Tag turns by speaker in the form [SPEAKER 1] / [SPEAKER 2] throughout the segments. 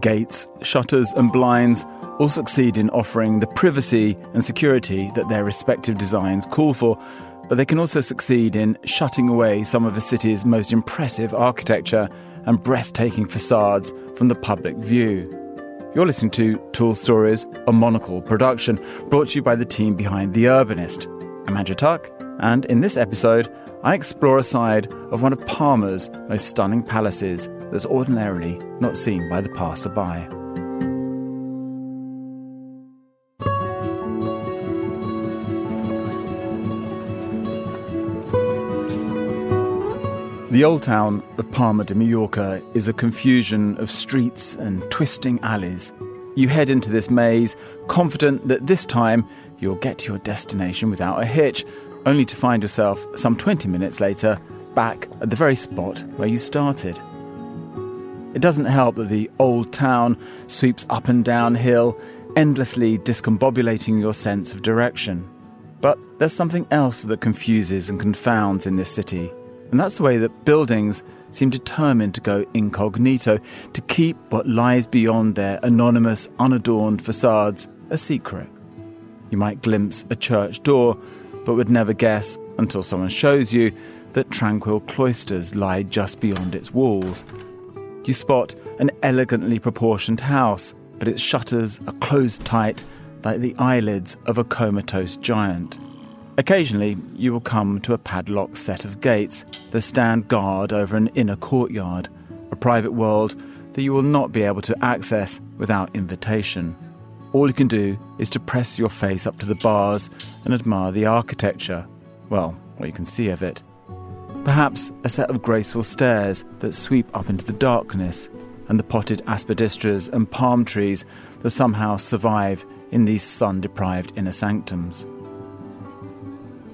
[SPEAKER 1] gates, shutters, and blinds all succeed in offering the privacy and security that their respective designs call for, but they can also succeed in shutting away some of a city's most impressive architecture and breathtaking facades from the public view. You're listening to Tall Stories, a monocle production brought to you by the team behind The Urbanist. I'm Andrew Tuck, and in this episode, I explore a side of one of Palma's most stunning palaces that's ordinarily not seen by the passerby. The old town of Palma de Mallorca is a confusion of streets and twisting alleys. You head into this maze, confident that this time you'll get to your destination without a hitch, only to find yourself some 20 minutes later back at the very spot where you started. It doesn't help that the old town sweeps up and down hill, endlessly discombobulating your sense of direction. But there's something else that confuses and confounds in this city, and that's the way that buildings seem determined to go incognito, to keep what lies beyond their anonymous, unadorned facades a secret. You might glimpse a church door, but would never guess, until someone shows you, that tranquil cloisters lie just beyond its walls. You spot an elegantly proportioned house, but its shutters are closed tight like the eyelids of a comatose giant. Occasionally, you will come to a padlocked set of gates that stand guard over an inner courtyard, a private world that you will not be able to access without invitation. All you can do is to press your face up to the bars and admire the architecture. Well, what you can see of it. Perhaps a set of graceful stairs that sweep up into the darkness, and the potted aspidistras and palm trees that somehow survive in these sun deprived inner sanctums.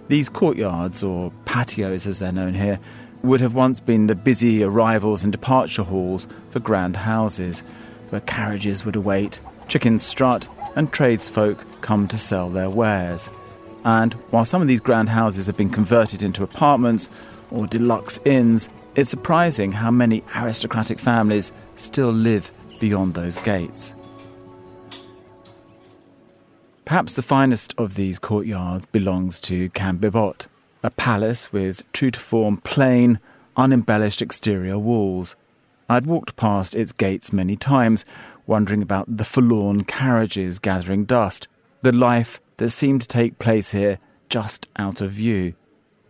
[SPEAKER 1] These courtyards, or patios as they're known here, would have once been the busy arrivals and departure halls for grand houses, where carriages would await, chickens strut, and tradesfolk come to sell their wares. And while some of these grand houses have been converted into apartments or deluxe inns, it's surprising how many aristocratic families still live beyond those gates. Perhaps the finest of these courtyards belongs to Can Vivot, a palace with true to form, plain, unembellished exterior walls. I'd walked past its gates many times, wondering about the forlorn carriages gathering dust, the life that seemed to take place here just out of view.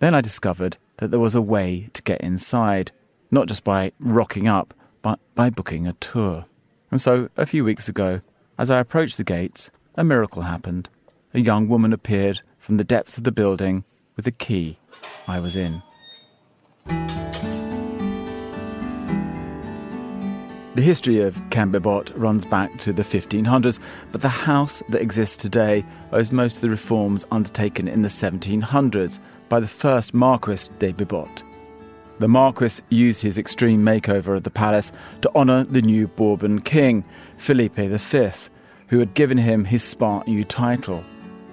[SPEAKER 1] Then I discovered that there was a way to get inside, not just by rocking up, but by booking a tour. And so, a few weeks ago, as I approached the gates, a miracle happened. A young woman appeared from the depths of the building with a key. I was in. The history of Can Vivot runs back to the 1500s, but the house that exists today owes most of the reforms undertaken in the 1700s by the first Marquis de Bibot. The Marquis used his extreme makeover of the palace to honour the new Bourbon king, Philippe V, who had given him his smart new title.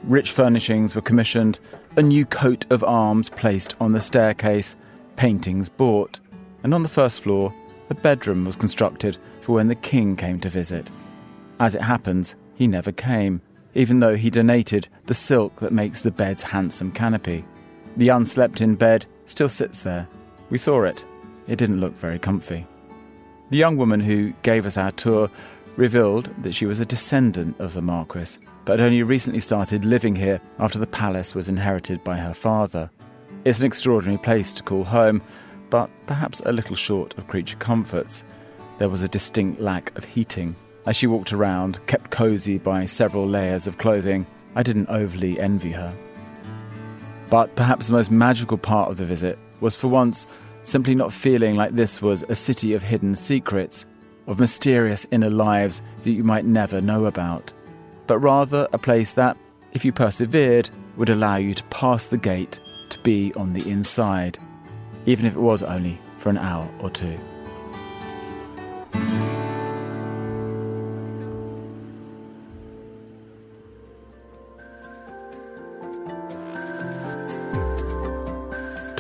[SPEAKER 1] Rich furnishings were commissioned, a new coat of arms placed on the staircase, paintings bought, and on the first floor, a bedroom was constructed for when the king came to visit. As it happens, he never came, even though he donated the silk that makes the bed's handsome canopy. The unslept in bed still sits there. We saw it. It didn't look very comfy. The young woman who gave us our tour revealed that she was a descendant of the Marquis, but had only recently started living here after the palace was inherited by her father. It's an extraordinary place to call home, but perhaps a little short of creature comforts. There was a distinct lack of heating. As she walked around, kept cosy by several layers of clothing, I didn't overly envy her. But perhaps the most magical part of the visit was for once simply not feeling like this was a city of hidden secrets, of mysterious inner lives that you might never know about, but rather a place that, if you persevered, would allow you to pass the gate to be on the inside even if it was only for an hour or two.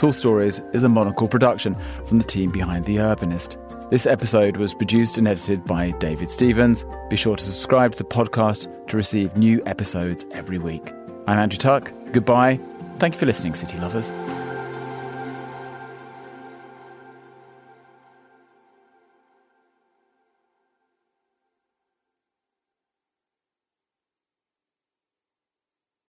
[SPEAKER 1] Tall Stories is a monocle production from the team behind The Urbanist. This episode was produced and edited by David Stevens. Be sure to subscribe to the podcast to receive new episodes every week. I'm Andrew Tuck. Goodbye. Thank you for listening, City Lovers.